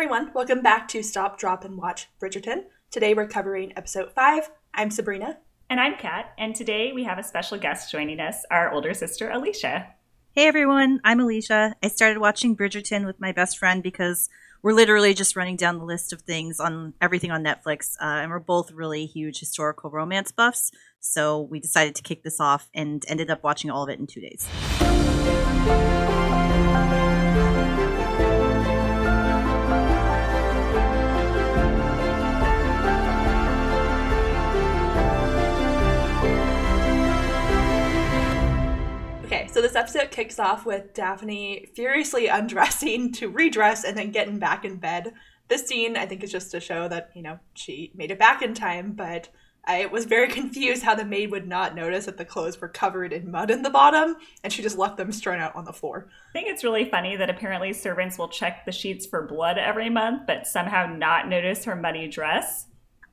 everyone, welcome back to Stop, Drop, and Watch Bridgerton. Today we're covering episode 5. I'm Sabrina. And I'm Kat, and today we have a special guest joining us, our older sister, Alicia. Hey everyone, I'm Alicia. I started watching Bridgerton with my best friend because we're literally just running down the list of things on everything on Netflix, uh, and we're both really huge historical romance buffs. So we decided to kick this off and ended up watching all of it in two days. So this episode kicks off with Daphne furiously undressing to redress and then getting back in bed. This scene, I think, is just to show that, you know, she made it back in time, but I was very confused how the maid would not notice that the clothes were covered in mud in the bottom, and she just left them strewn out on the floor. I think it's really funny that apparently servants will check the sheets for blood every month, but somehow not notice her muddy dress.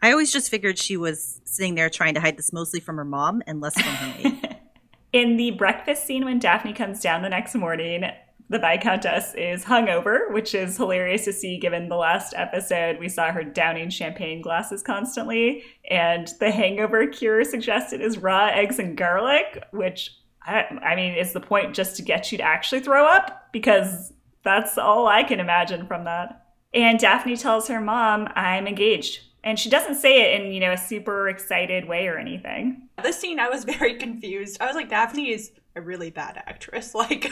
I always just figured she was sitting there trying to hide this mostly from her mom and less from her maid. In the breakfast scene, when Daphne comes down the next morning, the Viscountess is hungover, which is hilarious to see given the last episode we saw her downing champagne glasses constantly. And the hangover cure suggested is raw eggs and garlic, which I, I mean is the point just to get you to actually throw up? Because that's all I can imagine from that. And Daphne tells her mom, I'm engaged. And she doesn't say it in, you know, a super excited way or anything. This scene, I was very confused. I was like, Daphne is a really bad actress. Like,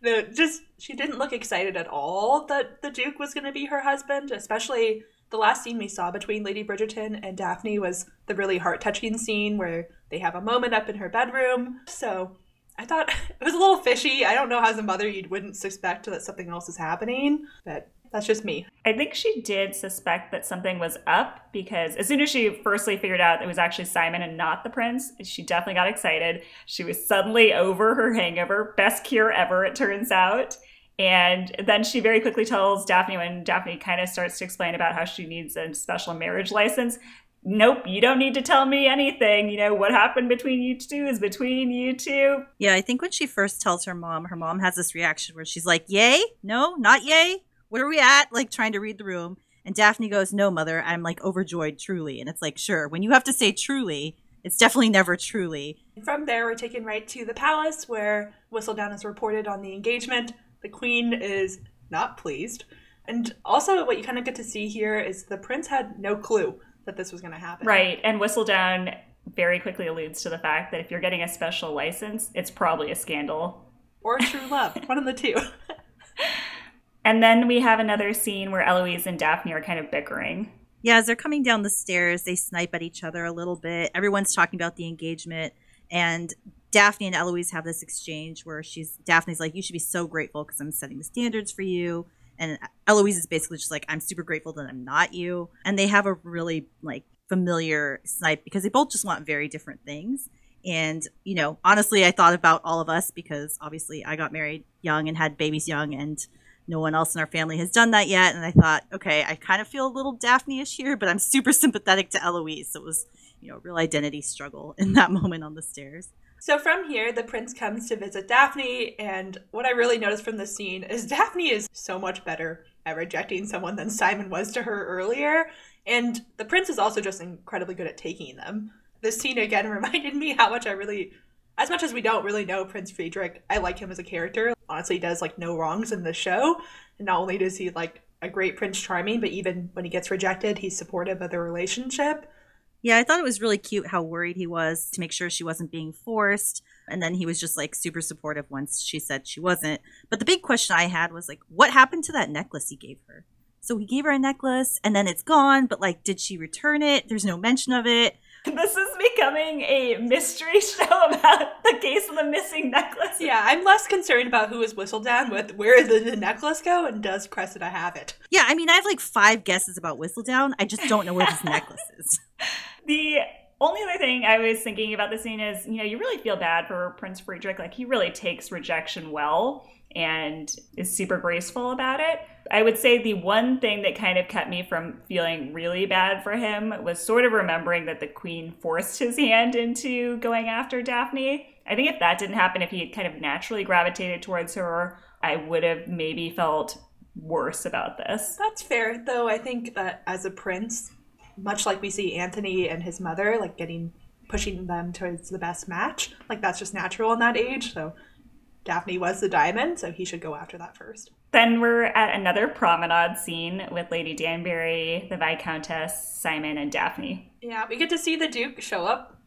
the just she didn't look excited at all that the Duke was going to be her husband. Especially the last scene we saw between Lady Bridgerton and Daphne was the really heart touching scene where they have a moment up in her bedroom. So I thought it was a little fishy. I don't know how as a mother you wouldn't suspect that something else is happening, but that's just me. I think she did suspect that something was up because as soon as she firstly figured out it was actually Simon and not the prince, she definitely got excited. She was suddenly over her hangover. Best cure ever, it turns out. And then she very quickly tells Daphne when Daphne kind of starts to explain about how she needs a special marriage license. Nope, you don't need to tell me anything. You know, what happened between you two is between you two. Yeah, I think when she first tells her mom, her mom has this reaction where she's like, Yay? No, not yay where are we at? Like trying to read the room. And Daphne goes, No, mother, I'm like overjoyed, truly. And it's like, sure, when you have to say truly, it's definitely never truly. From there, we're taken right to the palace where Whistledown is reported on the engagement. The queen is not pleased. And also, what you kind of get to see here is the prince had no clue that this was going to happen. Right. And Whistledown very quickly alludes to the fact that if you're getting a special license, it's probably a scandal. Or true love, one of the two. And then we have another scene where Eloise and Daphne are kind of bickering. Yeah, as they're coming down the stairs, they snipe at each other a little bit. Everyone's talking about the engagement, and Daphne and Eloise have this exchange where she's Daphne's like, "You should be so grateful because I'm setting the standards for you," and Eloise is basically just like, "I'm super grateful that I'm not you." And they have a really like familiar snipe because they both just want very different things. And you know, honestly, I thought about all of us because obviously I got married young and had babies young, and no one else in our family has done that yet. And I thought, okay, I kind of feel a little Daphne-ish here, but I'm super sympathetic to Eloise. So it was, you know, real identity struggle in that moment on the stairs. So from here, the prince comes to visit Daphne, and what I really noticed from this scene is Daphne is so much better at rejecting someone than Simon was to her earlier, and the prince is also just incredibly good at taking them. This scene again reminded me how much I really as much as we don't really know Prince Friedrich, I like him as a character. Honestly, he does like no wrongs in the show. And not only does he like a great Prince Charming, but even when he gets rejected, he's supportive of the relationship. Yeah, I thought it was really cute how worried he was to make sure she wasn't being forced. And then he was just like super supportive once she said she wasn't. But the big question I had was like, what happened to that necklace he gave her? So he gave her a necklace and then it's gone, but like, did she return it? There's no mention of it. This is becoming a mystery show about the case of the missing necklace. Yeah, I'm less concerned about who is Whistledown with where did the necklace go and does Cressida have it? Yeah, I mean, I have like five guesses about Whistledown. I just don't know where this necklace is. The only other thing I was thinking about the scene is, you know, you really feel bad for Prince Friedrich. Like, he really takes rejection well and is super graceful about it. I would say the one thing that kind of kept me from feeling really bad for him was sort of remembering that the queen forced his hand into going after Daphne. I think if that didn't happen, if he had kind of naturally gravitated towards her, I would have maybe felt worse about this. That's fair, though. I think that as a prince, much like we see Anthony and his mother, like getting pushing them towards the best match, like that's just natural in that age. So Daphne was the diamond, so he should go after that first. Then we're at another promenade scene with Lady Danbury, the Viscountess, Simon, and Daphne. Yeah, we get to see the Duke show up,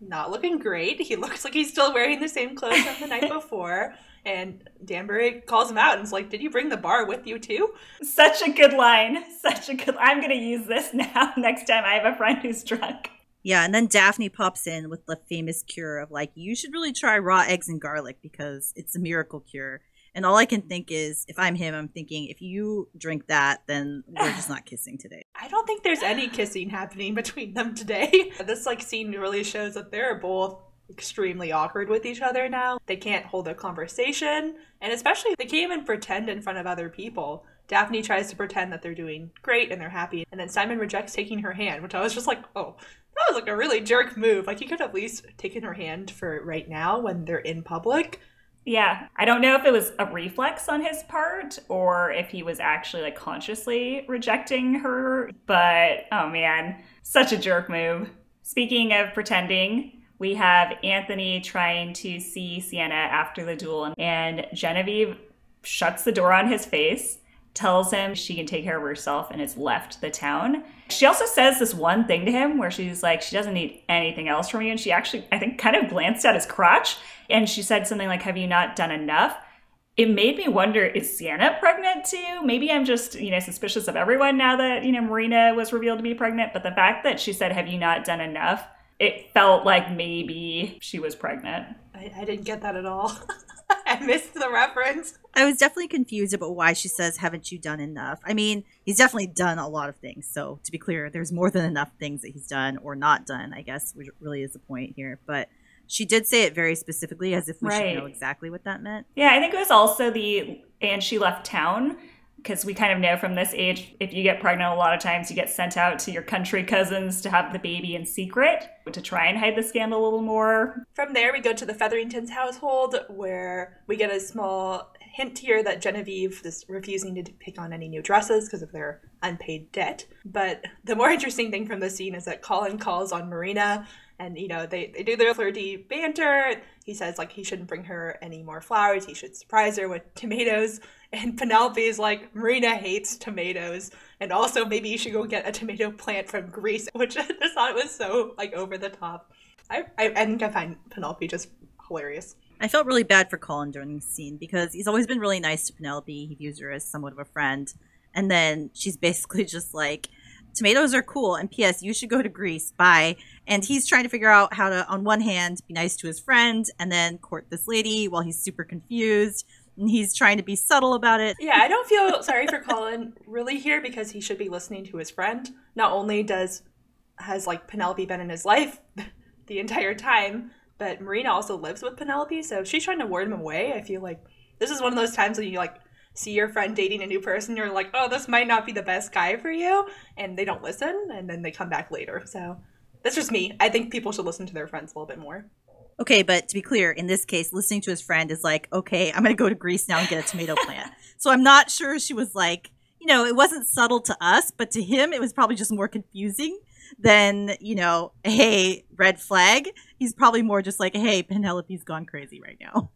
not looking great. He looks like he's still wearing the same clothes from the night before. And Danbury calls him out and is like, Did you bring the bar with you too? Such a good line. Such a good I'm gonna use this now next time I have a friend who's drunk. Yeah, and then Daphne pops in with the famous cure of like, you should really try raw eggs and garlic because it's a miracle cure. And all I can think is, if I'm him, I'm thinking, if you drink that, then we're just not kissing today. I don't think there's any kissing happening between them today. This like scene really shows that they're both extremely awkward with each other now. They can't hold a conversation, and especially they can't even pretend in front of other people. Daphne tries to pretend that they're doing great and they're happy, and then Simon rejects taking her hand, which I was just like, oh, that was like a really jerk move. Like, he could at least taken her hand for right now when they're in public. Yeah, I don't know if it was a reflex on his part or if he was actually like consciously rejecting her, but oh man, such a jerk move. Speaking of pretending, we have Anthony trying to see Siena after the duel, and Genevieve shuts the door on his face, tells him she can take care of herself, and has left the town. She also says this one thing to him where she's like, she doesn't need anything else from you. And she actually, I think, kind of glanced at his crotch and she said something like, Have you not done enough? It made me wonder, is Siena pregnant too? Maybe I'm just, you know, suspicious of everyone now that, you know, Marina was revealed to be pregnant. But the fact that she said, Have you not done enough? It felt like maybe she was pregnant. I, I didn't get that at all. I missed the reference. I was definitely confused about why she says, Haven't you done enough? I mean, he's definitely done a lot of things. So, to be clear, there's more than enough things that he's done or not done, I guess, which really is the point here. But she did say it very specifically as if we right. should know exactly what that meant. Yeah, I think it was also the and she left town because we kind of know from this age if you get pregnant a lot of times you get sent out to your country cousins to have the baby in secret to try and hide the scandal a little more. From there we go to the Featheringtons household where we get a small hint here that Genevieve is refusing to pick on any new dresses because of their unpaid debt. But the more interesting thing from the scene is that Colin calls on Marina and you know they, they do their flirty banter he says like he shouldn't bring her any more flowers he should surprise her with tomatoes and penelope is like marina hates tomatoes and also maybe you should go get a tomato plant from greece which i just thought was so like over the top. I i, I think i find penelope just hilarious. I felt really bad for Colin during this scene because he's always been really nice to Penelope. He views her as somewhat of a friend. And then she's basically just like, tomatoes are cool and ps you should go to greece. Bye. And he's trying to figure out how to on one hand be nice to his friend and then court this lady while he's super confused and he's trying to be subtle about it yeah i don't feel sorry for colin really here because he should be listening to his friend not only does has like penelope been in his life the entire time but marina also lives with penelope so if she's trying to ward him away i feel like this is one of those times when you like see your friend dating a new person, you're like, oh, this might not be the best guy for you. And they don't listen, and then they come back later. So that's just me. I think people should listen to their friends a little bit more. Okay, but to be clear, in this case, listening to his friend is like, okay, I'm going to go to Greece now and get a tomato plant. so I'm not sure she was like, you know, it wasn't subtle to us, but to him, it was probably just more confusing than, you know, hey, red flag. He's probably more just like, hey, Penelope's gone crazy right now.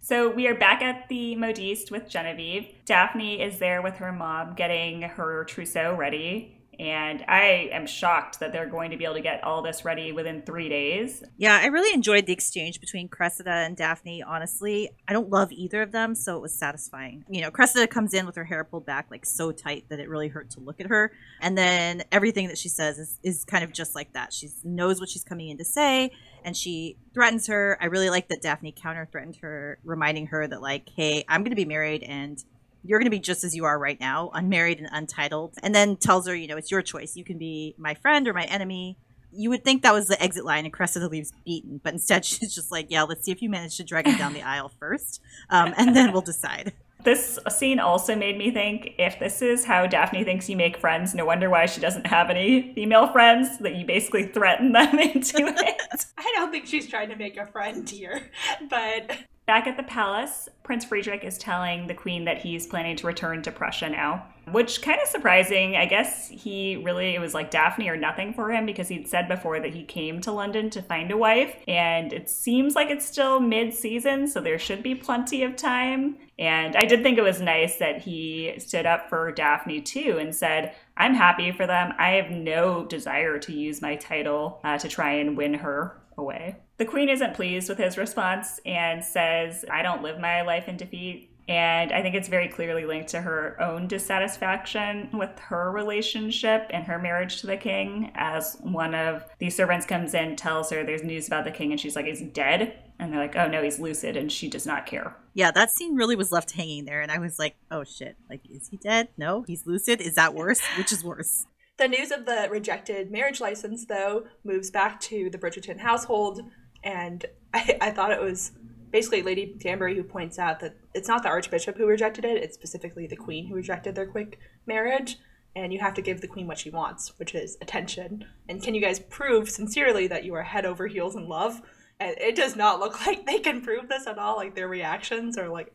So we are back at the Modiste with Genevieve. Daphne is there with her mom getting her trousseau ready. And I am shocked that they're going to be able to get all this ready within three days. Yeah, I really enjoyed the exchange between Cressida and Daphne, honestly. I don't love either of them, so it was satisfying. You know, Cressida comes in with her hair pulled back like so tight that it really hurt to look at her. And then everything that she says is, is kind of just like that. She knows what she's coming in to say and she threatens her. I really like that Daphne counter threatened her, reminding her that, like, hey, I'm going to be married and you're going to be just as you are right now, unmarried and untitled. And then tells her, you know, it's your choice. You can be my friend or my enemy. You would think that was the exit line, and Cressida leaves beaten, but instead she's just like, yeah, let's see if you manage to drag him down the aisle first, um, and then we'll decide. This scene also made me think if this is how Daphne thinks you make friends, no wonder why she doesn't have any female friends, that you basically threaten them into it. I don't think she's trying to make a friend here, but Back at the palace, Prince Friedrich is telling the queen that he's planning to return to Prussia now, which kind of surprising. I guess he really it was like Daphne or nothing for him because he'd said before that he came to London to find a wife, and it seems like it's still mid-season, so there should be plenty of time. And I did think it was nice that he stood up for Daphne too and said, "I'm happy for them. I have no desire to use my title uh, to try and win her away." The queen isn't pleased with his response and says, I don't live my life in defeat. And I think it's very clearly linked to her own dissatisfaction with her relationship and her marriage to the king. As one of these servants comes in, tells her there's news about the king, and she's like, He's dead. And they're like, Oh no, he's lucid, and she does not care. Yeah, that scene really was left hanging there. And I was like, Oh shit. Like, is he dead? No, he's lucid. Is that worse? Which is worse? The news of the rejected marriage license, though, moves back to the Bridgerton household and I, I thought it was basically Lady Danbury who points out that it's not the Archbishop who rejected it, it's specifically the Queen who rejected their quick marriage. And you have to give the Queen what she wants, which is attention. And can you guys prove sincerely that you are head over heels in love? And it does not look like they can prove this at all. Like their reactions are like,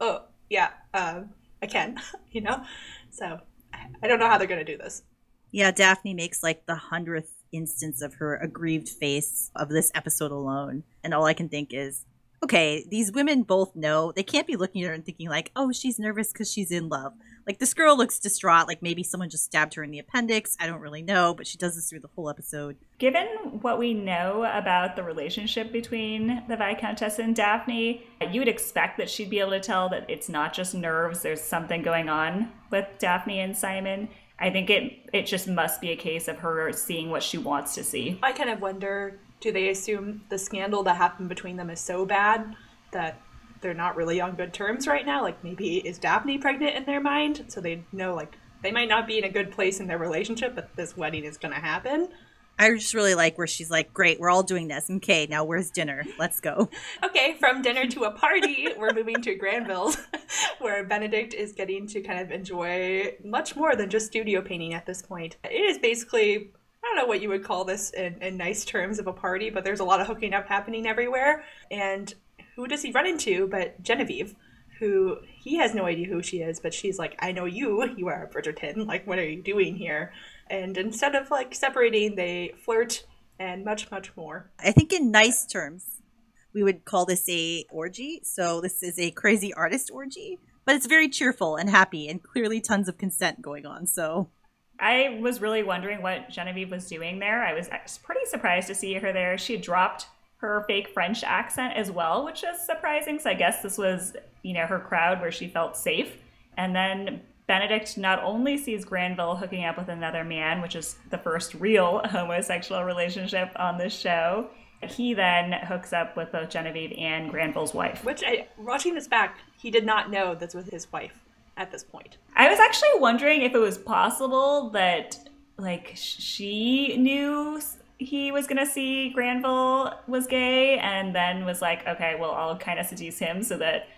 oh, yeah, uh, I can, you know? So I don't know how they're going to do this. Yeah, Daphne makes like the hundredth instance of her aggrieved face of this episode alone. And all I can think is, okay, these women both know they can't be looking at her and thinking like, oh, she's nervous because she's in love. Like this girl looks distraught, like maybe someone just stabbed her in the appendix. I don't really know, but she does this through the whole episode. Given what we know about the relationship between the Viscountess and Daphne, you would expect that she'd be able to tell that it's not just nerves, there's something going on with Daphne and Simon. I think it it just must be a case of her seeing what she wants to see. I kind of wonder do they assume the scandal that happened between them is so bad that they're not really on good terms right now? Like maybe is Daphne pregnant in their mind? So they know like they might not be in a good place in their relationship, but this wedding is going to happen. I just really like where she's like, "Great, we're all doing this. Okay, now where's dinner? Let's go." okay, from dinner to a party, we're moving to Granville, where Benedict is getting to kind of enjoy much more than just studio painting at this point. It is basically I don't know what you would call this in, in nice terms of a party, but there's a lot of hooking up happening everywhere. And who does he run into but Genevieve? who he has no idea who she is, but she's like, I know you, you are a Bridgerton. Like, what are you doing here? And instead of like separating, they flirt and much, much more. I think in nice terms, we would call this a orgy. So this is a crazy artist orgy, but it's very cheerful and happy and clearly tons of consent going on. So I was really wondering what Genevieve was doing there. I was uh, pretty surprised to see her there. She dropped her fake French accent as well, which is surprising. So I guess this was, you know, her crowd where she felt safe. And then Benedict not only sees Granville hooking up with another man, which is the first real homosexual relationship on this show, he then hooks up with both Genevieve and Granville's wife. Which, I, watching this back, he did not know this was his wife at this point. I was actually wondering if it was possible that, like, she knew he was gonna see Granville was gay and then was like, okay, well, I'll kind of seduce him so that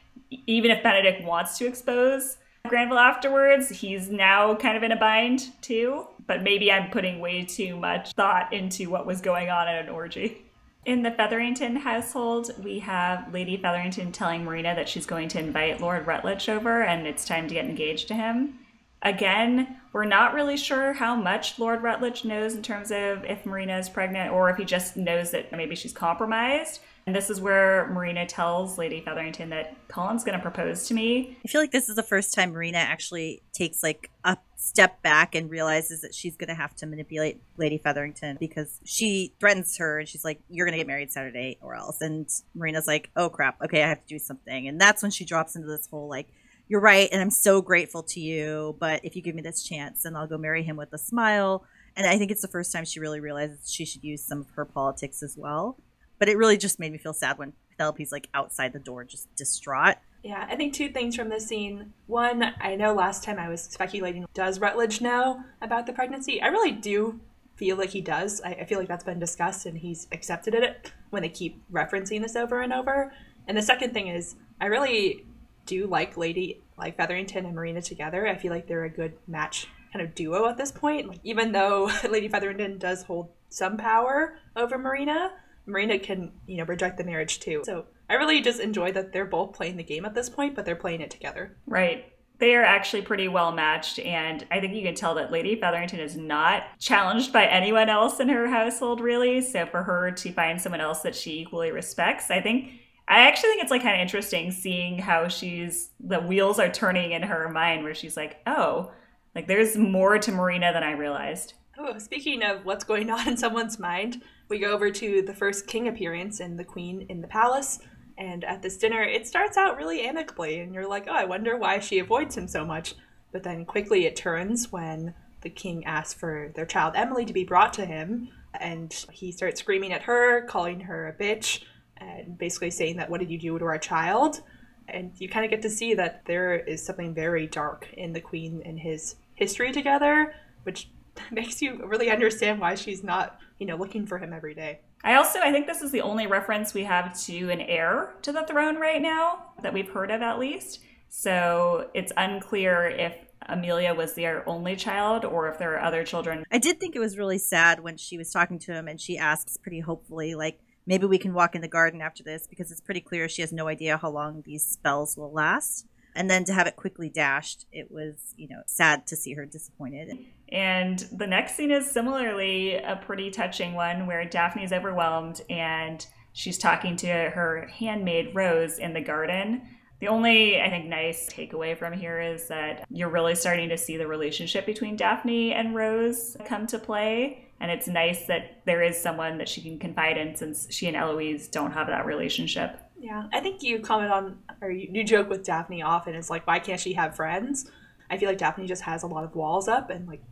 even if Benedict wants to expose Granville afterwards. He's now kind of in a bind too, but maybe I'm putting way too much thought into what was going on at an orgy. In the Featherington household, we have Lady Featherington telling Marina that she's going to invite Lord Rutledge over and it's time to get engaged to him. Again, we're not really sure how much Lord Rutledge knows in terms of if Marina is pregnant or if he just knows that maybe she's compromised. And this is where Marina tells Lady Featherington that Colin's going to propose to me. I feel like this is the first time Marina actually takes like a step back and realizes that she's going to have to manipulate Lady Featherington because she threatens her and she's like, You're going to get married Saturday or else. And Marina's like, Oh crap, okay, I have to do something. And that's when she drops into this whole like, You're right, and I'm so grateful to you, but if you give me this chance, then I'll go marry him with a smile. And I think it's the first time she really realizes she should use some of her politics as well. But it really just made me feel sad when Penelope's like outside the door, just distraught. Yeah, I think two things from this scene. One, I know last time I was speculating, does Rutledge know about the pregnancy? I really do feel like he does. I, I feel like that's been discussed and he's accepted it when they keep referencing this over and over. And the second thing is, I really do like Lady like Featherington and Marina together. I feel like they're a good match kind of duo at this point. Like, even though Lady Featherington does hold some power over Marina, Marina can, you know, reject the marriage too. So I really just enjoy that they're both playing the game at this point, but they're playing it together. Right. They are actually pretty well matched, and I think you can tell that Lady Featherington is not challenged by anyone else in her household, really. So for her to find someone else that she equally respects, I think I actually think it's like kind of interesting seeing how she's the wheels are turning in her mind, where she's like, oh, like there's more to Marina than I realized. Oh, speaking of what's going on in someone's mind, we go over to the first king appearance and the queen in the palace. And at this dinner, it starts out really amicably, and you're like, oh, I wonder why she avoids him so much. But then quickly it turns when the king asks for their child Emily to be brought to him, and he starts screaming at her, calling her a bitch, and basically saying that, what did you do to our child? And you kind of get to see that there is something very dark in the queen and his history together, which makes you really understand why she's not, you know, looking for him every day. I also I think this is the only reference we have to an heir to the throne right now that we've heard of at least. So it's unclear if Amelia was their only child or if there are other children. I did think it was really sad when she was talking to him and she asks pretty hopefully like maybe we can walk in the garden after this because it's pretty clear she has no idea how long these spells will last and then to have it quickly dashed it was you know sad to see her disappointed and the next scene is similarly a pretty touching one where Daphne is overwhelmed and she's talking to her handmaid rose in the garden the only i think nice takeaway from here is that you're really starting to see the relationship between daphne and rose come to play and it's nice that there is someone that she can confide in since she and eloise don't have that relationship yeah, I think you comment on, or you, you joke with Daphne often. It's like, why can't she have friends? I feel like Daphne just has a lot of walls up and like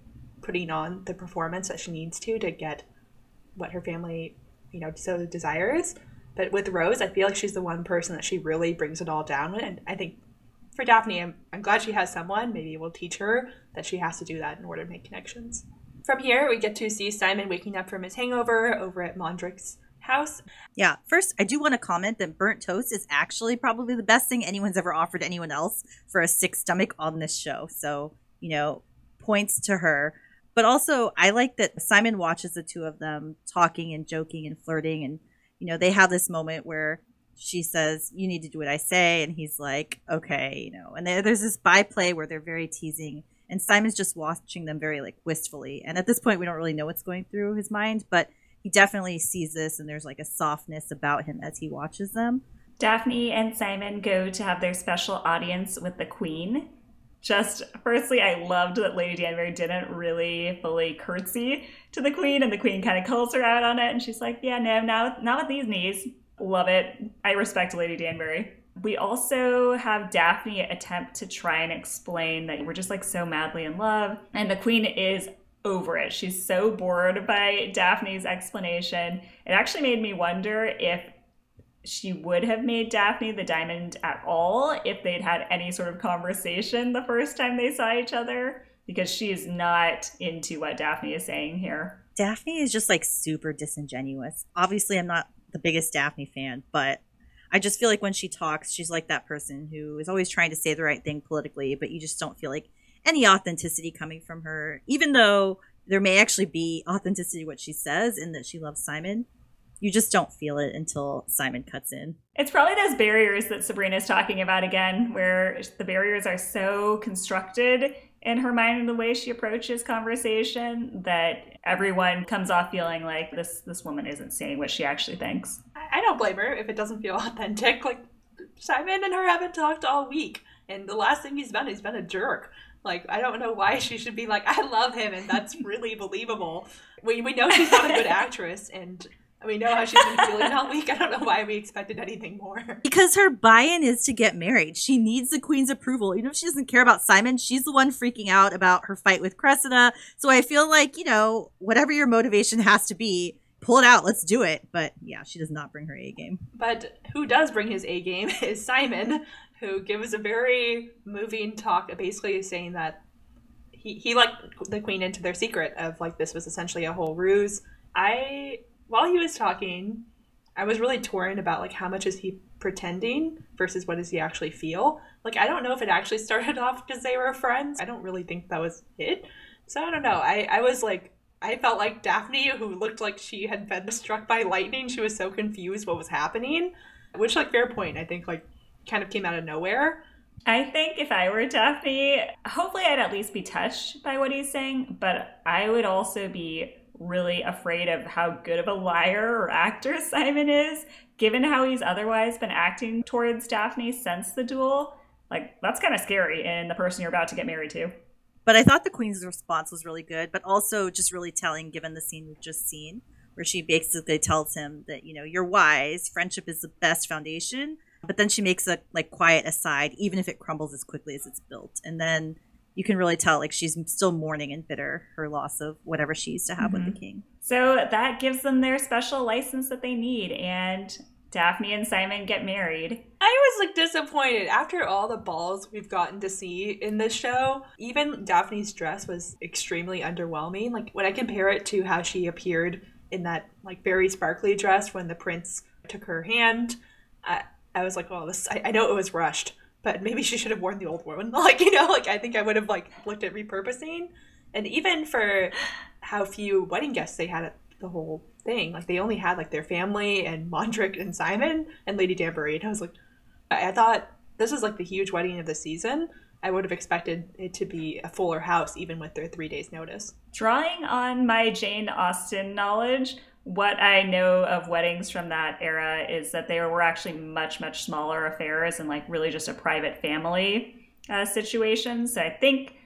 putting on the performance that she needs to to get what her family, you know, so desires. But with Rose, I feel like she's the one person that she really brings it all down with. And I think for Daphne, I'm, I'm glad she has someone. Maybe will teach her that she has to do that in order to make connections. From here, we get to see Simon waking up from his hangover over at Mondrich's house. Yeah. First, I do want to comment that burnt toast is actually probably the best thing anyone's ever offered anyone else for a sick stomach on this show. So, you know, points to her. But also, I like that Simon watches the two of them talking and joking and flirting. And, you know, they have this moment where she says, You need to do what I say. And he's like, Okay, you know. And there's this byplay where they're very teasing. And Simon's just watching them very, like, wistfully. And at this point, we don't really know what's going through his mind. But he definitely sees this and there's like a softness about him as he watches them. Daphne and Simon go to have their special audience with the Queen. Just firstly, I loved that Lady Danbury didn't really fully curtsy to the Queen, and the Queen kind of calls her out on it, and she's like, "Yeah, no, not not with these knees." Love it. I respect Lady Danbury. We also have Daphne attempt to try and explain that we're just like so madly in love, and the Queen is over it. She's so bored by Daphne's explanation. It actually made me wonder if she would have made Daphne the diamond at all if they'd had any sort of conversation the first time they saw each other, because she's not into what Daphne is saying here. Daphne is just like super disingenuous. Obviously, I'm not the biggest Daphne fan, but I just feel like when she talks, she's like that person who is always trying to say the right thing politically, but you just don't feel like any authenticity coming from her, even though there may actually be authenticity what she says and that she loves Simon. You just don't feel it until Simon cuts in. It's probably those barriers that Sabrina's talking about again, where the barriers are so constructed in her mind and the way she approaches conversation that everyone comes off feeling like this this woman isn't saying what she actually thinks. I don't blame her if it doesn't feel authentic. Like Simon and her haven't talked all week, and the last thing he's been, he's been a jerk. Like, I don't know why she should be like, I love him, and that's really believable. We, we know she's not a good actress, and we know how she's been feeling all week. I don't know why we expected anything more. Because her buy-in is to get married. She needs the queen's approval. Even if she doesn't care about Simon, she's the one freaking out about her fight with Cressida. So I feel like, you know, whatever your motivation has to be, pull it out. Let's do it. But yeah, she does not bring her A game. But who does bring his A game is Simon, who gives a very moving talk, basically saying that he, he let the queen into their secret of like this was essentially a whole ruse. I while he was talking, I was really torn about like how much is he pretending versus what does he actually feel. Like I don't know if it actually started off because they were friends. I don't really think that was it. So I don't know. I, I was like I felt like Daphne, who looked like she had been struck by lightning. She was so confused what was happening. Which, like, fair point. I think, like, kind of came out of nowhere. I think if I were Daphne, hopefully I'd at least be touched by what he's saying, but I would also be really afraid of how good of a liar or actor Simon is, given how he's otherwise been acting towards Daphne since the duel. Like, that's kind of scary in the person you're about to get married to. But I thought the queen's response was really good, but also just really telling given the scene we've just seen, where she basically tells him that, you know, you're wise, friendship is the best foundation. But then she makes a like quiet aside, even if it crumbles as quickly as it's built. And then you can really tell like she's still mourning and bitter her loss of whatever she used to have mm-hmm. with the king. So that gives them their special license that they need. And Daphne and Simon get married. I was like disappointed after all the balls we've gotten to see in this show. Even Daphne's dress was extremely underwhelming. Like when I compare it to how she appeared in that like very sparkly dress when the prince took her hand, I, I was like, oh, this. I, I know it was rushed, but maybe she should have worn the old one. Like you know, like I think I would have like looked at repurposing, and even for how few wedding guests they had at the whole thing. Like they only had like their family and Modric and Simon and Lady Danbury. And I was like, I thought this was like the huge wedding of the season. I would have expected it to be a fuller house even with their three days notice. Drawing on my Jane Austen knowledge, what I know of weddings from that era is that they were actually much, much smaller affairs and like really just a private family uh, situation. So I think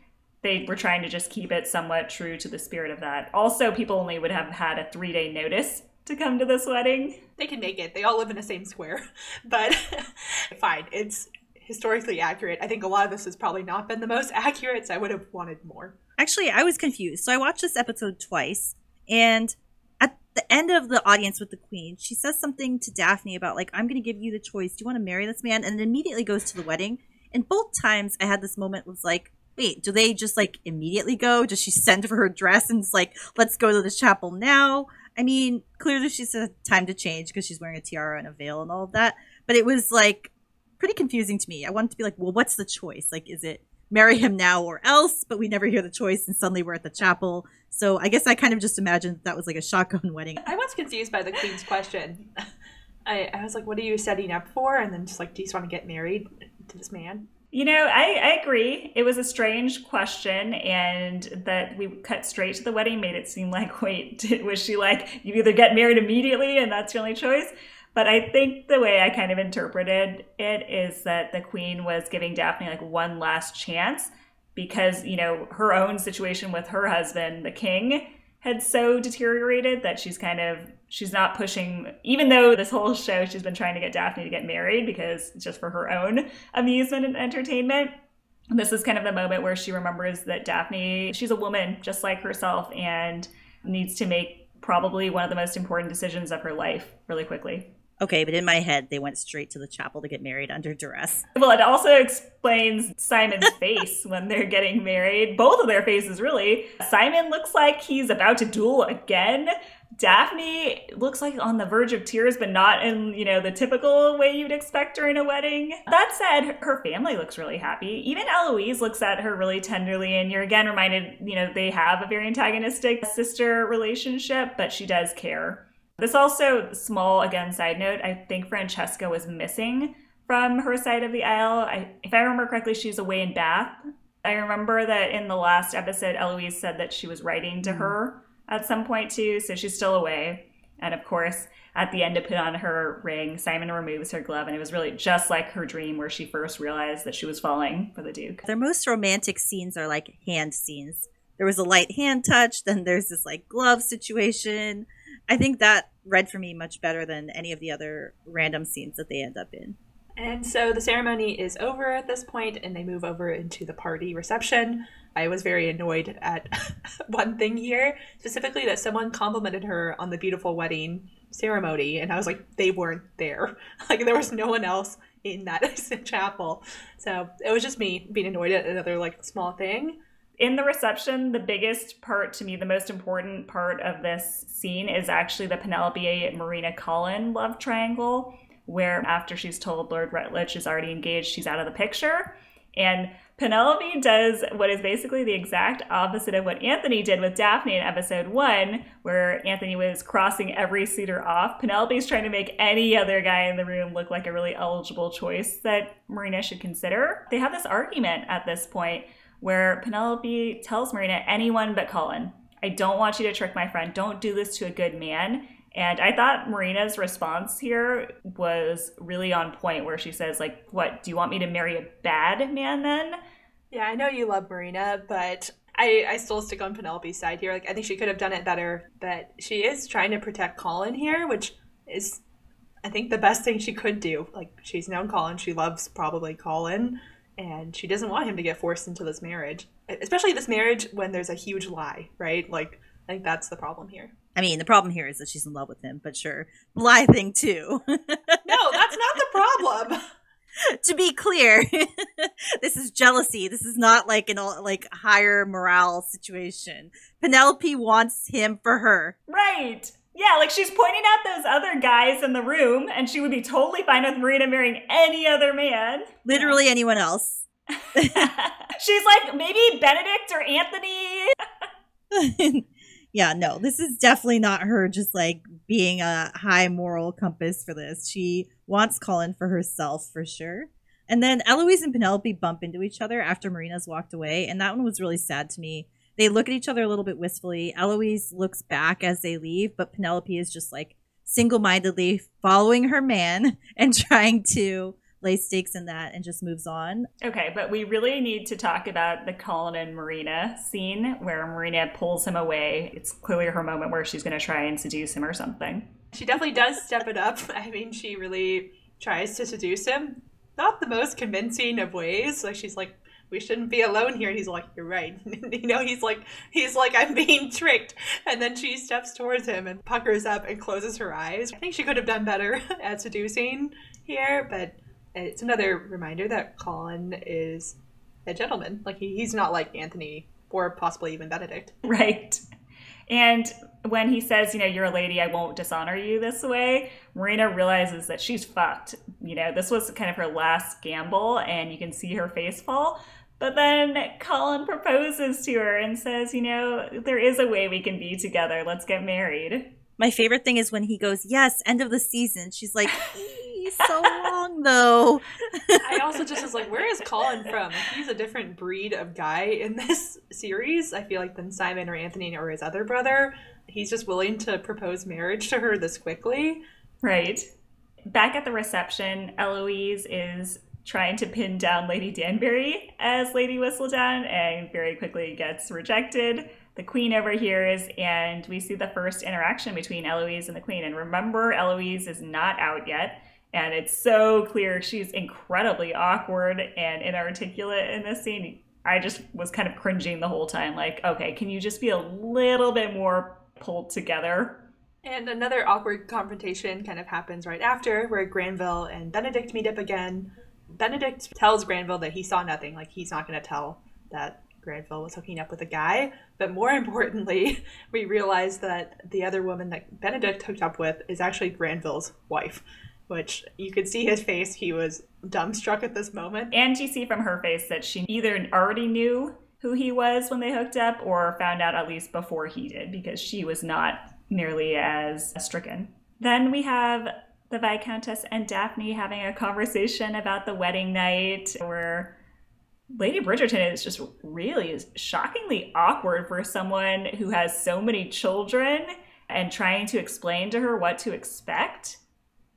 they were trying to just keep it somewhat true to the spirit of that. Also, people only would have had a three day notice to come to this wedding. They can make it. They all live in the same square. But fine. It's historically accurate. I think a lot of this has probably not been the most accurate, so I would have wanted more. Actually, I was confused. So I watched this episode twice, and at the end of the audience with the queen, she says something to Daphne about, like, I'm going to give you the choice. Do you want to marry this man? And immediately goes to the wedding. And both times I had this moment was like, wait, do they just like immediately go? Does she send for her dress and it's like, let's go to the chapel now? I mean, clearly she's had time to change because she's wearing a tiara and a veil and all of that. But it was like pretty confusing to me. I wanted to be like, well, what's the choice? Like, is it marry him now or else? But we never hear the choice, and suddenly we're at the chapel. So I guess I kind of just imagined that, that was like a shotgun wedding. I was confused by the queen's question. I, I was like, what are you setting up for? And then just like, do you just want to get married to this man? You know, I, I agree. It was a strange question, and that we cut straight to the wedding made it seem like, wait, did, was she like, you either get married immediately and that's your only choice? But I think the way I kind of interpreted it is that the queen was giving Daphne like one last chance because, you know, her own situation with her husband, the king, had so deteriorated that she's kind of she's not pushing even though this whole show she's been trying to get Daphne to get married because it's just for her own amusement and entertainment. This is kind of the moment where she remembers that Daphne, she's a woman just like herself and needs to make probably one of the most important decisions of her life really quickly. Okay, but in my head, they went straight to the chapel to get married under duress. Well, it also explains Simon's face when they're getting married. Both of their faces, really. Simon looks like he's about to duel again. Daphne looks like on the verge of tears, but not in, you know, the typical way you'd expect during a wedding. That said, her family looks really happy. Even Eloise looks at her really tenderly, and you're again reminded, you know, they have a very antagonistic sister relationship, but she does care. This also, small again, side note, I think Francesca was missing from her side of the aisle. I, if I remember correctly, she's away in Bath. I remember that in the last episode, Eloise said that she was writing to mm-hmm. her at some point too, so she's still away. And of course, at the end to put on her ring, Simon removes her glove, and it was really just like her dream where she first realized that she was falling for the Duke. Their most romantic scenes are like hand scenes. There was a light hand touch, then there's this like glove situation. I think that read for me much better than any of the other random scenes that they end up in. And so the ceremony is over at this point, and they move over into the party reception. I was very annoyed at one thing here, specifically that someone complimented her on the beautiful wedding ceremony, and I was like, they weren't there. Like there was no one else in that chapel. So it was just me being annoyed at another like small thing in the reception, the biggest part to me, the most important part of this scene is actually the Penelope Marina Colin love triangle, where after she's told Lord Rutledge is already engaged, she's out of the picture. And Penelope does what is basically the exact opposite of what Anthony did with Daphne in episode one, where Anthony was crossing every suitor off. Penelope's trying to make any other guy in the room look like a really eligible choice that Marina should consider. They have this argument at this point where Penelope tells Marina, anyone but Colin. I don't want you to trick my friend. Don't do this to a good man. And I thought Marina's response here was really on point, where she says, like, what, do you want me to marry a bad man then? Yeah, I know you love Marina, but I, I still stick on Penelope's side here. Like, I think she could have done it better, but she is trying to protect Colin here, which is, I think, the best thing she could do. Like, she's known Colin, she loves probably Colin, and she doesn't want him to get forced into this marriage, especially this marriage when there's a huge lie, right? Like, I think that's the problem here. I mean, the problem here is that she's in love with him, but sure, lie thing too. no, that's not the problem. to be clear, this is jealousy. This is not like an like higher morale situation. Penelope wants him for her. Right. Yeah, like she's pointing out those other guys in the room, and she would be totally fine with Marina marrying any other man. Literally anyone else. she's like, maybe Benedict or Anthony. yeah, no, this is definitely not her just like being a high moral compass for this. She wants Colin for herself for sure. And then Eloise and Penelope bump into each other after Marina's walked away, and that one was really sad to me. They look at each other a little bit wistfully. Eloise looks back as they leave, but Penelope is just like single mindedly following her man and trying to lay stakes in that and just moves on. Okay, but we really need to talk about the Colin and Marina scene where Marina pulls him away. It's clearly her moment where she's going to try and seduce him or something. She definitely does step it up. I mean, she really tries to seduce him. Not the most convincing of ways. Like she's like, we shouldn't be alone here and he's like you're right you know he's like he's like i'm being tricked and then she steps towards him and puckers up and closes her eyes i think she could have done better at seducing here but it's another reminder that Colin is a gentleman. Like he, he's not like Anthony or possibly even Benedict. Right. And when he says, you know, you're a lady, I won't dishonor you this way, Marina realizes that she's fucked. You know, this was kind of her last gamble, and you can see her face fall. But then Colin proposes to her and says, you know, there is a way we can be together. Let's get married. My favorite thing is when he goes, yes, end of the season. She's like, so long though. I also just was like, where is Colin from? Like, he's a different breed of guy in this series. I feel like than Simon or Anthony or his other brother. He's just willing to propose marriage to her this quickly. Right. Back at the reception, Eloise is trying to pin down Lady Danbury as Lady Whistledown and very quickly gets rejected. The queen overhears, and we see the first interaction between Eloise and the queen. And remember, Eloise is not out yet and it's so clear she's incredibly awkward and inarticulate in this scene. I just was kind of cringing the whole time, like, okay, can you just be a little bit more pulled together? And another awkward confrontation kind of happens right after, where Granville and Benedict meet up again. Benedict tells Granville that he saw nothing, like he's not going to tell that Granville was hooking up with a guy. But more importantly, we realize that the other woman that Benedict hooked up with is actually Granville's wife which you could see his face. He was dumbstruck at this moment. And you see from her face that she either already knew who he was when they hooked up or found out at least before he did because she was not nearly as stricken. Then we have the Viscountess and Daphne having a conversation about the wedding night where Lady Bridgerton is just really shockingly awkward for someone who has so many children and trying to explain to her what to expect.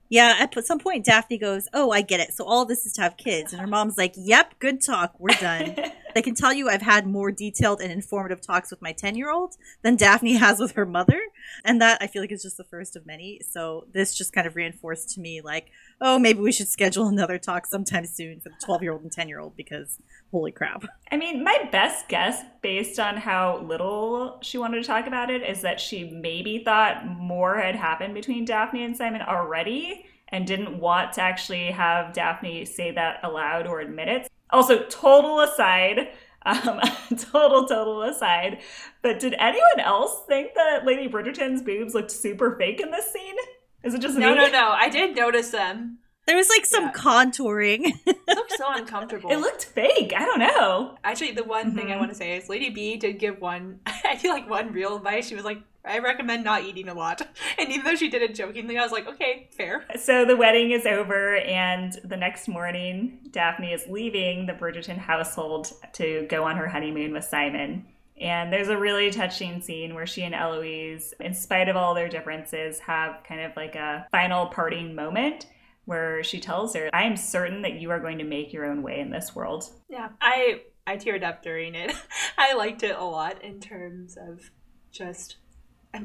Yeah, at some point, Daphne goes, Oh, I get it. So all this is to have kids. And her mom's like, Yep, good talk. We're done. I can tell you I've had more detailed and informative talks with my 10 year old than Daphne has with her mother. And that I feel like is just the first of many. So this just kind of reinforced to me, like, oh, maybe we should schedule another talk sometime soon for the 12 year old and 10 year old because holy crap. I mean, my best guess, based on how little she wanted to talk about it, is that she maybe thought more had happened between Daphne and Simon already and didn't want to actually have Daphne say that aloud or admit it. Also, total aside, um, total, total aside, but did anyone else think that Lady Bridgerton's boobs looked super fake in this scene? Is it just no, me? no, no? No. I did notice them. There was like some Yeah. contouring. It looked so uncomfortable. It looked fake. I don't know. Actually, the one thing I Mhm. want to say is Lady B did give one, I feel like one real advice. She was like, I recommend not eating a lot. And even though she did it jokingly, I was like, okay, fair. So the wedding is over, and the next morning, Daphne is leaving the Bridgerton household to go on her honeymoon with Simon. And there's a really touching scene where she and Eloise, in spite of all their differences, have kind of like a final parting moment where she tells her, I am certain that you are going to make your own way in this world. Yeah, I I teared up during it. I liked it a lot in terms of just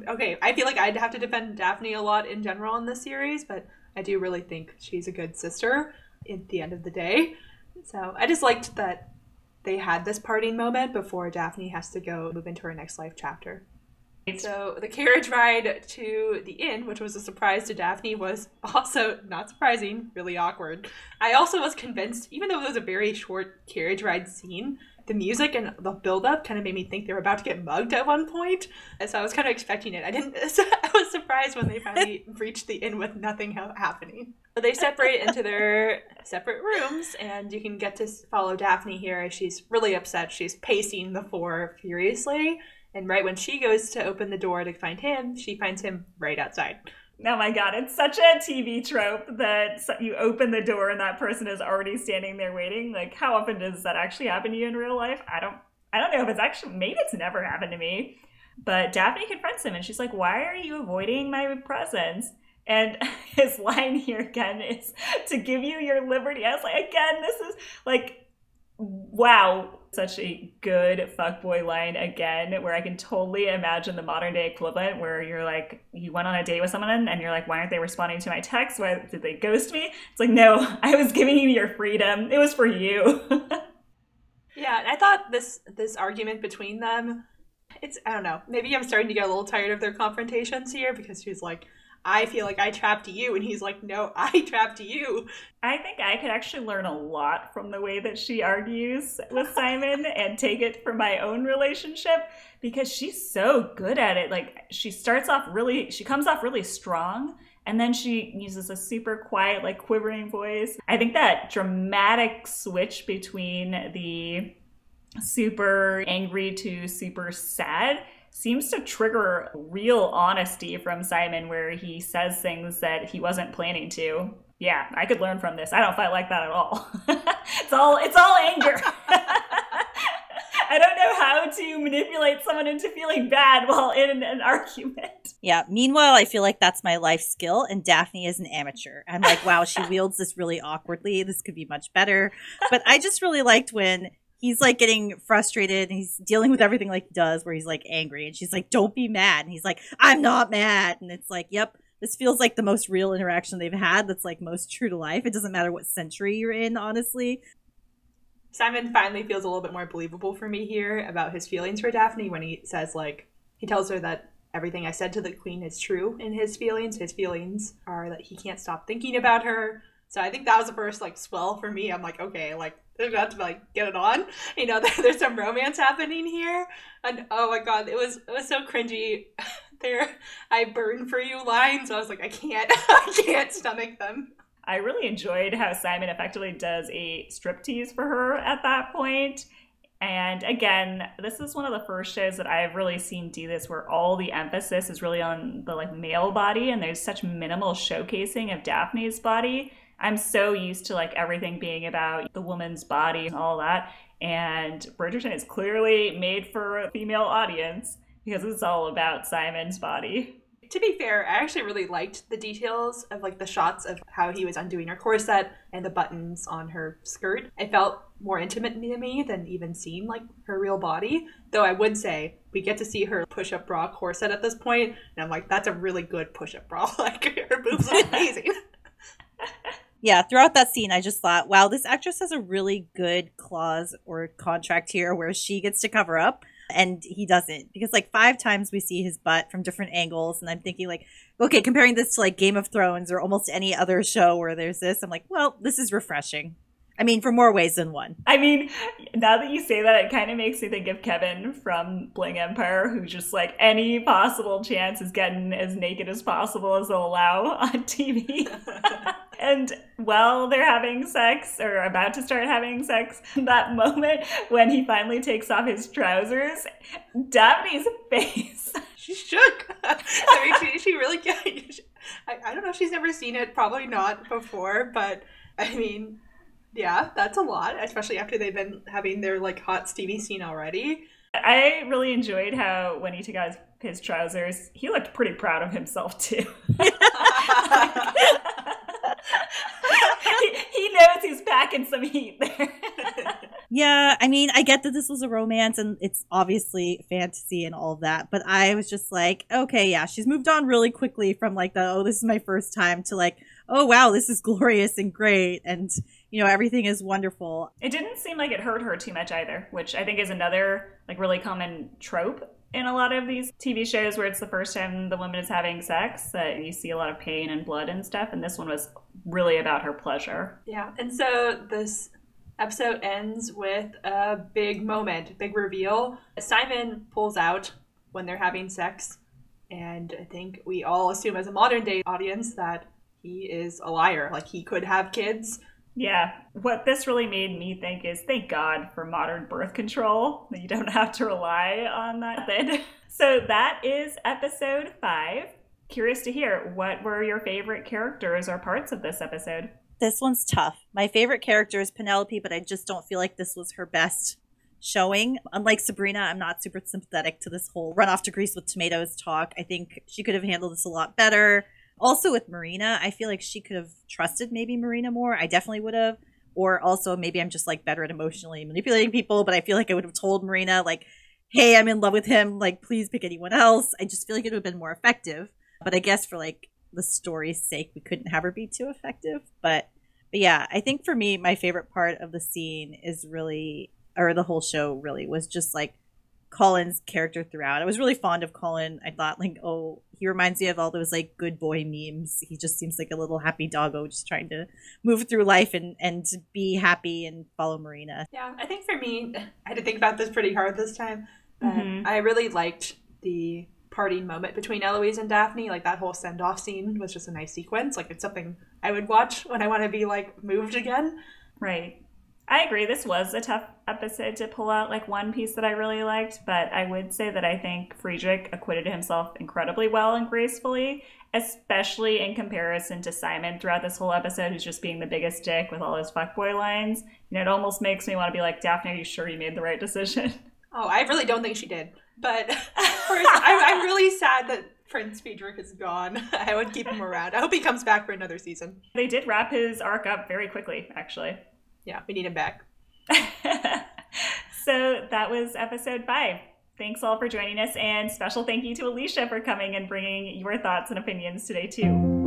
okay. I feel like I'd have to defend Daphne a lot in general in this series, but I do really think she's a good sister at the end of the day. So I just liked that they had this parting moment before Daphne has to go move into her next life chapter. So the carriage ride to the inn, which was a surprise to Daphne, was also not surprising, really awkward. I also was convinced, even though it was a very short carriage ride scene, the music and the build-up kind of made me think they were about to get mugged at one point. And so I was kind of expecting it. I didn't. I was surprised when they finally reached the inn with nothing happening. But they separate into their separate rooms, and you can get to follow Daphne here as she's really upset. She's pacing the floor furiously. And right when she goes to open the door to find him, she finds him right outside. Oh my god, it's such a TV trope that you open the door and that person is already standing there waiting. Like, how often does that actually happen to you in real life? I don't, I don't know if it's actually. Maybe it's never happened to me. But Daphne confronts him and she's like, "Why are you avoiding my presence?" And his line here again is to give you your liberty. I was like, again, this is like, wow, such a good fuckboy line again, where I can totally imagine the modern day equivalent where you're like, you went on a date with someone and you're like, why aren't they responding to my text? Why did they ghost me? It's like, no, I was giving you your freedom. It was for you. Yeah, I thought this this argument between them, it's I don't know. Maybe I'm starting to get a little tired of their confrontations here because she's like, I feel like I trapped you, and he's like, No, I trapped you. I think I could actually learn a lot from the way that she argues with Simon and take it for my own relationship because she's so good at it. Like she starts off really she comes off really strong and then she uses a super quiet like quivering voice. I think that dramatic switch between the super angry to super sad seems to trigger real honesty from Simon where he says things that he wasn't planning to. Yeah, I could learn from this. I don't fight like that at all. it's all it's all anger. I don't know how to manipulate someone into feeling bad while in an argument. Yeah. Meanwhile, I feel like that's my life skill, and Daphne is an amateur. I'm like, wow, she wields this really awkwardly. This could be much better. But I just really liked when he's like getting frustrated and he's dealing with everything like he does, where he's like angry, and she's like, don't be mad. And he's like, I'm not mad. And it's like, yep. This feels like the most real interaction they've had that's like most true to life. It doesn't matter what century you're in, honestly. Simon finally feels a little bit more believable for me here about his feelings for Daphne when he says like he tells her that everything I said to the queen is true in his feelings. His feelings are that he can't stop thinking about her. So I think that was the first like swell for me. I'm like, okay, like they're about to like get it on. You know, there's some romance happening here. And oh my god, it was it was so cringy. there I burn for you lines. I was like, I can't I can't stomach them. I really enjoyed how Simon effectively does a striptease for her at that point. And again, this is one of the first shows that I've really seen do this where all the emphasis is really on the like male body and there's such minimal showcasing of Daphne's body. I'm so used to like everything being about the woman's body and all that. And Bridgerton is clearly made for a female audience because it's all about Simon's body. To be fair, I actually really liked the details of like the shots of how he was undoing her corset and the buttons on her skirt. It felt more intimate to me than even seeing like her real body. Though I would say we get to see her push-up bra corset at this point, and I'm like, that's a really good push-up bra. like her boobs are amazing. yeah, throughout that scene, I just thought, wow, this actress has a really good clause or contract here where she gets to cover up and he doesn't. Because, like, five times we see his butt from different angles. And I'm thinking, like, okay, comparing this to, like, Game of Thrones or almost any other show where there's this, I'm like, well, this is refreshing. I mean, for more ways than one. I mean, now that you say that, it kind of makes me think of Kevin from Bling Empire, who just like any possible chance is getting as naked as possible as they'll allow on TV. And while they're having sex or about to start having sex, that moment when he finally takes off his trousers, Daphne's face. She shook. I mean, she, she really can't. I, I don't know if she's never seen it, probably not before, but I mean, yeah, that's a lot, especially after they've been having their like hot steamy scene already. I really enjoyed how when he took out his, his trousers, he looked pretty proud of himself too. he, he knows he's packing some heat there. Yeah, I mean, I get that this was a romance and it's obviously fantasy and all of that, but I was just like, okay, yeah, she's moved on really quickly from like the, oh, this is my first time to like, oh, wow, this is glorious and great. And, you know, everything is wonderful. It didn't seem like it hurt her too much either, which I think is another like really common trope in a lot of these TV shows where it's the first time the woman is having sex that you see a lot of pain and blood and stuff. And this one was really about her pleasure. Yeah, and so this episode ends with a big moment, big reveal. Simon pulls out when they're having sex, and I think we all assume as a modern day audience that he is a liar. Like he could have kids. Yeah, what this really made me think is thank God for modern birth control that you don't have to rely on that method. so that is episode five. Curious to hear what were your favorite characters or parts of this episode? This one's tough. My favorite character is Penelope, but I just don't feel like this was her best showing. Unlike Sabrina, I'm not super sympathetic to this whole run off to Greece with tomatoes talk. I think she could have handled this a lot better. Also with Marina, I feel like she could have trusted maybe Marina more. I definitely would have. Or also maybe I'm just like better at emotionally manipulating people, but I feel like I would have told Marina like, "Hey, I'm in love with him. Like, please pick anyone else." I just feel like it would have been more effective. But I guess for like the story's sake, we couldn't have her be too effective. But but yeah, I think for me, my favorite part of the scene is really, or the whole show really, was just like Colin's character throughout. I was really fond of Colin. I thought like, oh, he reminds me of all those like good boy memes. He just seems like a little happy doggo just trying to move through life and and be happy and follow Marina. Yeah, I think for me, I had to think about this pretty hard this time. But Mhm. I really liked the parting moment between Eloise and Daphne. Like that whole send off scene was just a nice sequence. Like it's something I would watch when I want to be like moved again. Right. I agree. This was a tough episode to pull out like one piece that I really liked, but I would say that I think Friedrich acquitted himself incredibly well and gracefully, especially in comparison to Simon throughout this whole episode, who's just being the biggest dick with all his fuckboy lines. You know, it almost makes me want to be like, Daphne, are you sure you made the right decision? Oh, I really don't think she did. But first, I, I'm really sad that Prince Friedrich is gone. I would keep him around. I hope he comes back for another season. they did wrap his arc up very quickly, actually. Yeah, we need him back. so that was episode five. Thanks all for joining us, and special thank you to Alicia for coming and bringing your thoughts and opinions today, too.